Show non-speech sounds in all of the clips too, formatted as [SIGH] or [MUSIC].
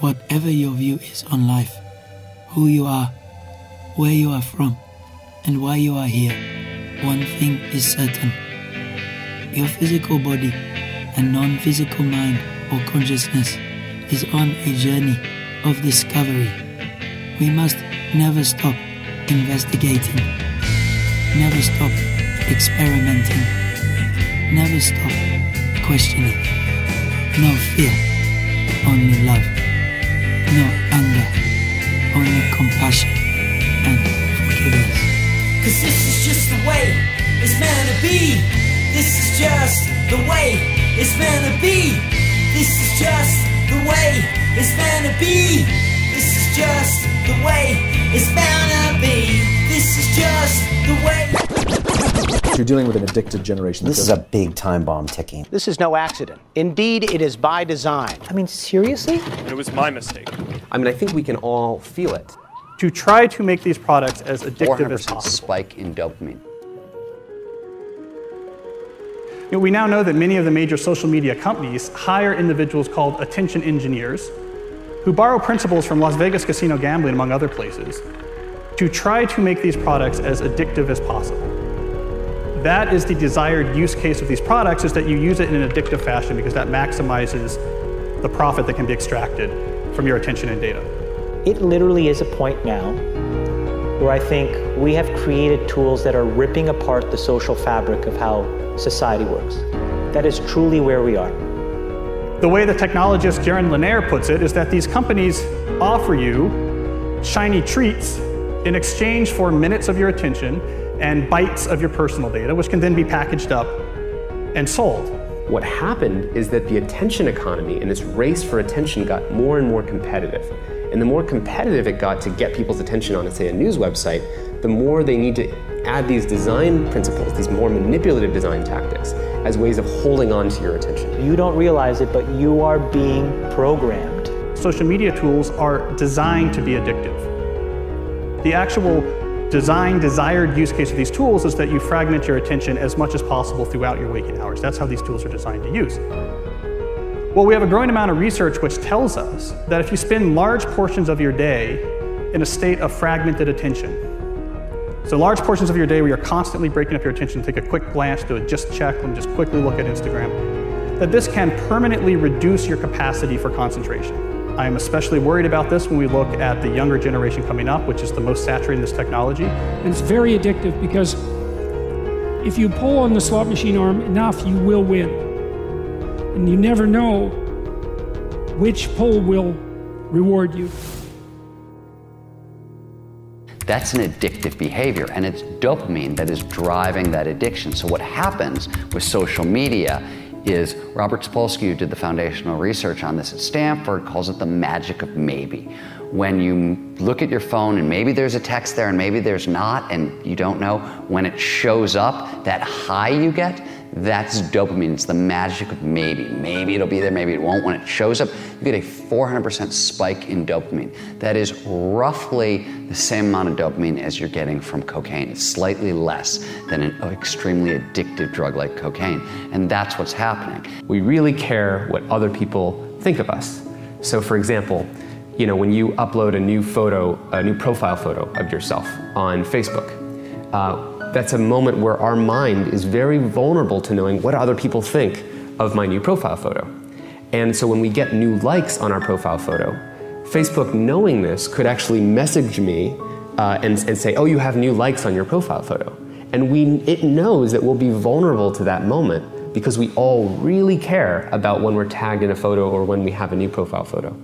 Whatever your view is on life, who you are, where you are from, and why you are here, one thing is certain. Your physical body and non physical mind or consciousness is on a journey of discovery. We must never stop investigating, never stop experimenting, never stop questioning. No fear, only love. No anger, only compassion and forgiveness. Cause this is just the way it's meant to be. This is just the way it's meant to be. This is just the way it's meant to be. This is just the way it's meant to be. This is just the way. You're dealing with an addicted generation. This is a big time bomb ticking. This is no accident. Indeed, it is by design. I mean, seriously? It was my mistake. I mean, I think we can all feel it. to try to make these products as addictive as 400% possible. spike in dopamine. You know, we now know that many of the major social media companies hire individuals called attention engineers who borrow principles from Las Vegas casino gambling, among other places, to try to make these products as addictive as possible. That is the desired use case of these products is that you use it in an addictive fashion because that maximizes the profit that can be extracted from your attention and data. It literally is a point now where I think we have created tools that are ripping apart the social fabric of how society works. That is truly where we are. The way the technologist Jaron Lanier puts it is that these companies offer you shiny treats in exchange for minutes of your attention and bytes of your personal data, which can then be packaged up and sold. What happened is that the attention economy and this race for attention got more and more competitive. And the more competitive it got to get people's attention on, say, a news website, the more they need to add these design principles, these more manipulative design tactics, as ways of holding on to your attention. You don't realize it, but you are being programmed. Social media tools are designed to be addictive. The actual design, desired use case of these tools is that you fragment your attention as much as possible throughout your waking hours. That's how these tools are designed to use. Well, we have a growing amount of research which tells us that if you spend large portions of your day in a state of fragmented attention, so large portions of your day where you're constantly breaking up your attention, take a quick glance, do a just check, and just quickly look at Instagram, that this can permanently reduce your capacity for concentration. I am especially worried about this when we look at the younger generation coming up, which is the most saturated in this technology. And it's very addictive because if you pull on the slot machine arm enough, you will win. And you never know which pull will reward you. That's an addictive behavior, and it's dopamine that is driving that addiction. So, what happens with social media is Robert Sapolsky, who did the foundational research on this at Stanford, calls it the magic of maybe. When you look at your phone and maybe there's a text there and maybe there's not, and you don't know, when it shows up, that high you get, that's dopamine. It's the magic of maybe. Maybe it'll be there, maybe it won't. When it shows up, you get a 400% spike in dopamine. That is roughly the same amount of dopamine as you're getting from cocaine. It's slightly less than an extremely addictive drug like cocaine. And that's what's happening. We really care what other people think of us. So, for example, you know, when you upload a new photo, a new profile photo of yourself on Facebook, uh, that's a moment where our mind is very vulnerable to knowing what other people think of my new profile photo. And so when we get new likes on our profile photo, Facebook, knowing this, could actually message me uh, and, and say, oh, you have new likes on your profile photo. And we, it knows that we'll be vulnerable to that moment because we all really care about when we're tagged in a photo or when we have a new profile photo.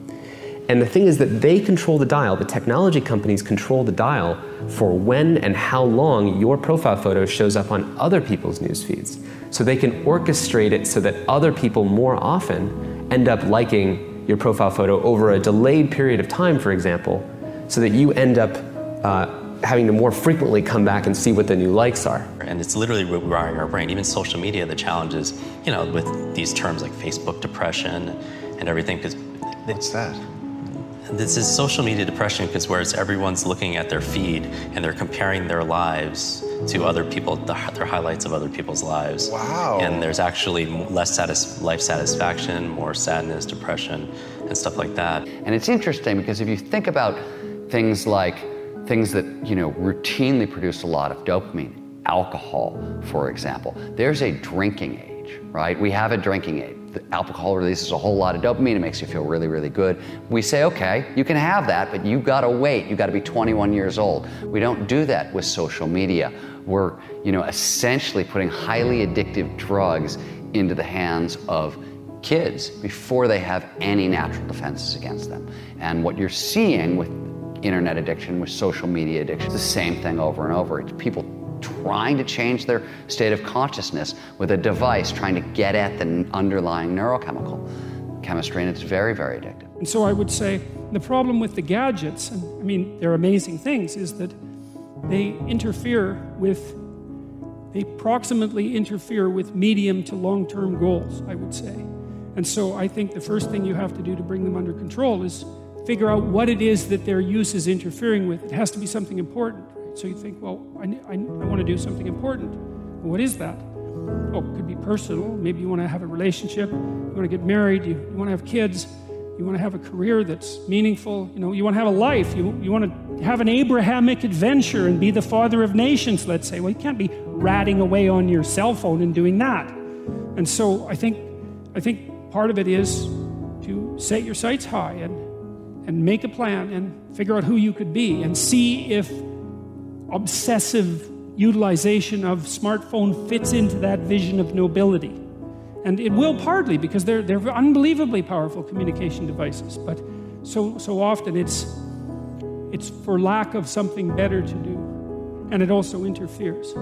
And the thing is that they control the dial, the technology companies control the dial for when and how long your profile photo shows up on other people's news feeds. So they can orchestrate it so that other people more often end up liking your profile photo over a delayed period of time, for example, so that you end up uh, having to more frequently come back and see what the new likes are. And it's literally rewiring our brain. Even social media, the challenge is, you know, with these terms like Facebook depression and everything. Because what's that? This is social media depression because whereas everyone's looking at their feed and they're comparing their lives to other people, the, their highlights of other people's lives. Wow. And there's actually less satis- life satisfaction, more sadness, depression. and stuff like that. And it's interesting because if you think about things like things that you know routinely produce a lot of dopamine, alcohol, for example, there's a drinking age, right? We have a drinking age. Alcohol releases a whole lot of dopamine. It makes you feel really, really good. We say, okay, you can have that, but you got to wait. You got to be 21 years old. We don't do that with social media. We're, you know, essentially putting highly addictive drugs into the hands of kids before they have any natural defenses against them. And what you're seeing with internet addiction, with social media addiction, it's the same thing over and over. It's people trying to change their state of consciousness with a device trying to get at the underlying neurochemical chemistry, and it's very, very addictive. And so I would say the problem with the gadgets, and I mean, they're amazing things, is that they interfere with, they proximately interfere with medium to long term goals, I would say. And so I think the first thing you have to do to bring them under control is figure out what it is that their use is interfering with. It has to be something important. So you think, well, I, I, I want to do something important. Well, what is that? Oh, it could be personal. Maybe you want to have a relationship. You want to get married. You, you want to have kids. You want to have a career that's meaningful. You know, you want to have a life. You, you want to have an Abrahamic adventure and be the father of nations, let's say. Well, you can't be ratting away on your cell phone and doing that. And so I think, I think part of it is to set your sights high and, and make a plan and figure out who you could be and see if obsessive utilization of smartphone fits into that vision of nobility. And it will partly because they're, they're unbelievably powerful communication devices. But so, so often it's, it's for lack of something better to do. And it also interferes.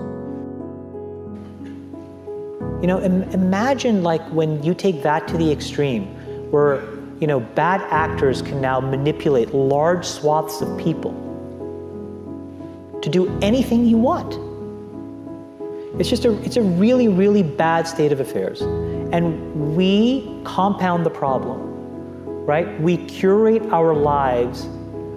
You know, Im- imagine like when you take that to the extreme, where, you know, bad actors can now manipulate large swaths of people to do anything you want. It's just a, it's a really, really bad state of affairs. And we compound the problem, right? We curate our lives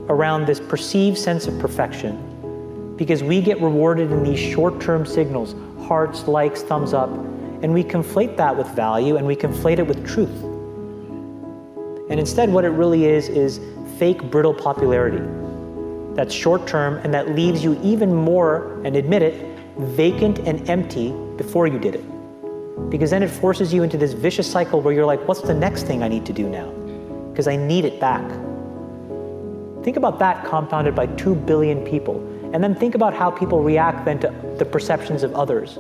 around this perceived sense of perfection because we get rewarded in these short term signals hearts, likes, thumbs up, and we conflate that with value and we conflate it with truth. And instead, what it really is is fake, brittle popularity that's short term and that leaves you even more, and admit it, vacant and empty before you did it. Because then it forces you into this vicious cycle where you're like, what's the next thing I need to do now? Because I need it back. Think about that compounded by 2 billion people. And then think about how people react then to the perceptions of others.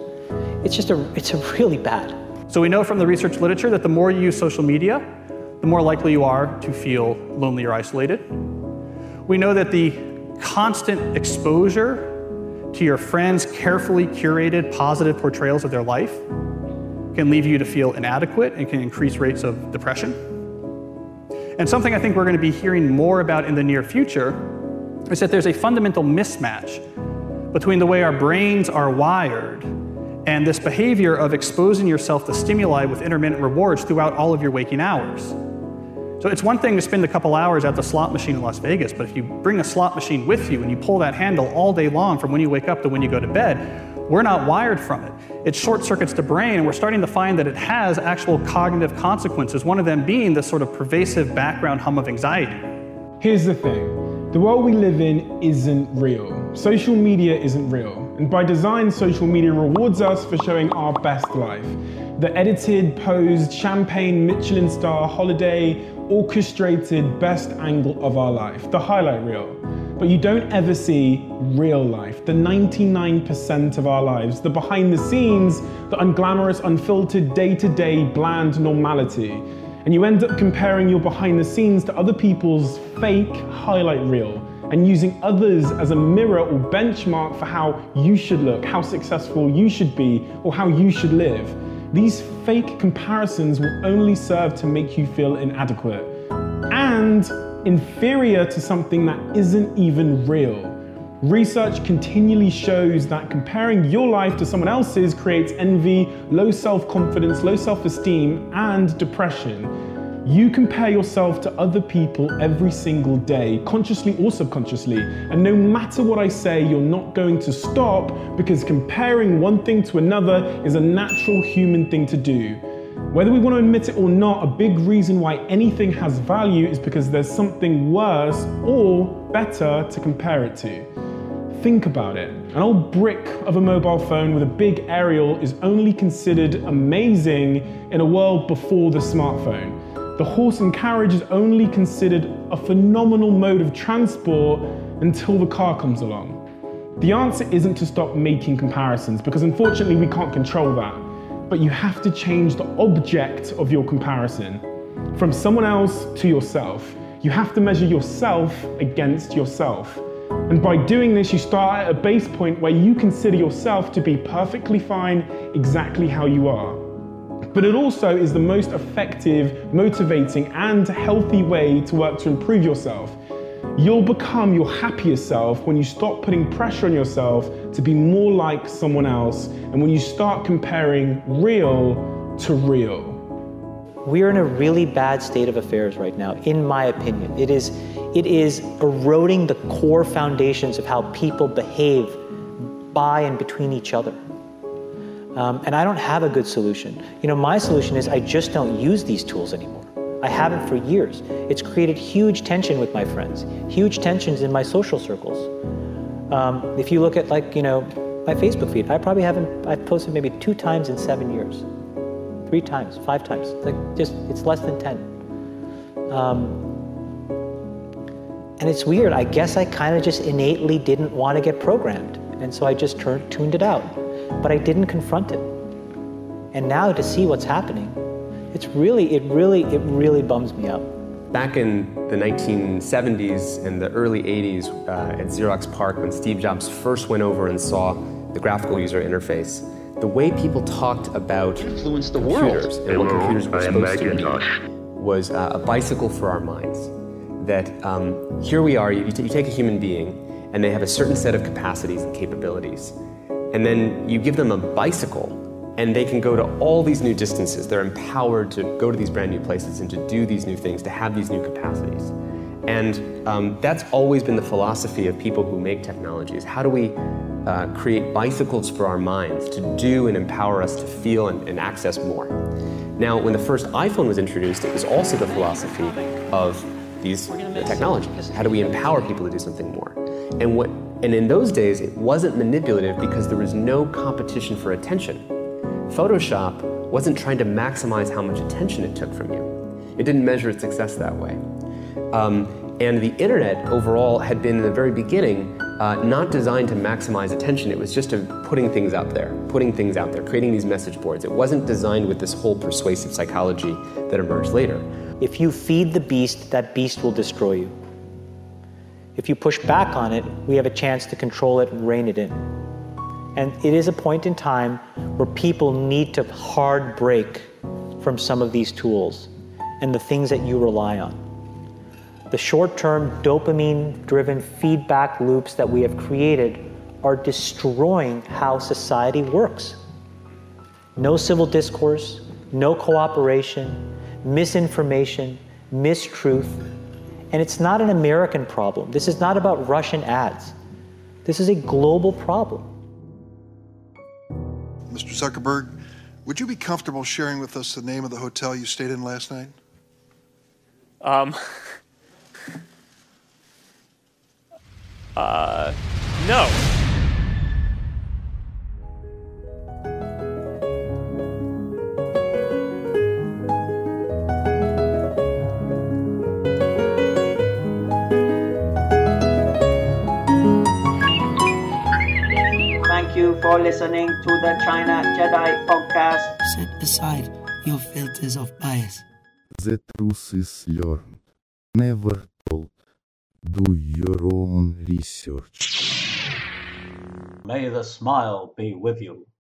It's just a, it's a really bad. So we know from the research literature that the more you use social media, the more likely you are to feel lonely or isolated. We know that the constant exposure to your friends' carefully curated positive portrayals of their life can leave you to feel inadequate and can increase rates of depression. And something I think we're going to be hearing more about in the near future is that there's a fundamental mismatch between the way our brains are wired and this behavior of exposing yourself to stimuli with intermittent rewards throughout all of your waking hours. So it's one thing to spend a couple hours at the slot machine in Las Vegas, but if you bring a slot machine with you and you pull that handle all day long from when you wake up to when you go to bed, we're not wired from it. It short circuits the brain, and we're starting to find that it has actual cognitive consequences, one of them being this sort of pervasive background hum of anxiety. Here's the thing the world we live in isn't real. Social media isn't real. And by design, social media rewards us for showing our best life. The edited, posed, champagne, Michelin star, holiday, orchestrated best angle of our life, the highlight reel. But you don't ever see real life, the 99% of our lives, the behind the scenes, the unglamorous, unfiltered, day to day, bland normality. And you end up comparing your behind the scenes to other people's fake highlight reel and using others as a mirror or benchmark for how you should look, how successful you should be, or how you should live. These fake comparisons will only serve to make you feel inadequate and inferior to something that isn't even real. Research continually shows that comparing your life to someone else's creates envy, low self confidence, low self esteem, and depression. You compare yourself to other people every single day, consciously or subconsciously. And no matter what I say, you're not going to stop because comparing one thing to another is a natural human thing to do. Whether we want to admit it or not, a big reason why anything has value is because there's something worse or better to compare it to. Think about it. An old brick of a mobile phone with a big aerial is only considered amazing in a world before the smartphone. The horse and carriage is only considered a phenomenal mode of transport until the car comes along. The answer isn't to stop making comparisons because unfortunately we can't control that. But you have to change the object of your comparison from someone else to yourself. You have to measure yourself against yourself. And by doing this, you start at a base point where you consider yourself to be perfectly fine exactly how you are. But it also is the most effective, motivating, and healthy way to work to improve yourself. You'll become your happiest self when you stop putting pressure on yourself to be more like someone else and when you start comparing real to real. We're in a really bad state of affairs right now, in my opinion. It is, it is eroding the core foundations of how people behave by and between each other. Um, and I don't have a good solution. You know, my solution is I just don't use these tools anymore. I haven't for years. It's created huge tension with my friends, huge tensions in my social circles. Um, if you look at like, you know, my Facebook feed, I probably haven't, I've posted maybe two times in seven years three times, five times. It's like just it's less than ten. Um, and it's weird. I guess I kind of just innately didn't want to get programmed, and so I just turned, tuned it out. But I didn't confront it. And now to see what's happening, it's really, it really, it really bums me out. Back in the 1970s and the early 80s uh, at Xerox PARC, when Steve Jobs first went over and saw the graphical user interface, the way people talked about influence the computers world. and what computers were supposed to be was uh, a bicycle for our minds. That um, here we are, you, t- you take a human being, and they have a certain set of capacities and capabilities, and then you give them a bicycle, and they can go to all these new distances. They're empowered to go to these brand new places and to do these new things, to have these new capacities. And um, that's always been the philosophy of people who make technologies. How do we uh, create bicycles for our minds to do and empower us to feel and, and access more? Now, when the first iPhone was introduced, it was also the philosophy of these technologies. How do we empower people to do something more? And what and in those days, it wasn't manipulative because there was no competition for attention. Photoshop wasn't trying to maximize how much attention it took from you. It didn't measure its success that way. Um, and the internet overall had been in the very beginning uh, not designed to maximize attention. It was just putting things out there, putting things out there, creating these message boards. It wasn't designed with this whole persuasive psychology that emerged later. If you feed the beast, that beast will destroy you. If you push back on it, we have a chance to control it and rein it in. And it is a point in time where people need to hard break from some of these tools and the things that you rely on. The short term dopamine driven feedback loops that we have created are destroying how society works. No civil discourse, no cooperation, misinformation, mistruth. And it's not an American problem. This is not about Russian ads. This is a global problem. Mr. Zuckerberg, would you be comfortable sharing with us the name of the hotel you stayed in last night? Um, [LAUGHS] uh, no. Thank you for listening to the China Jedi podcast. Set aside your filters of bias. The truth is learned, never told. Do your own research. May the smile be with you.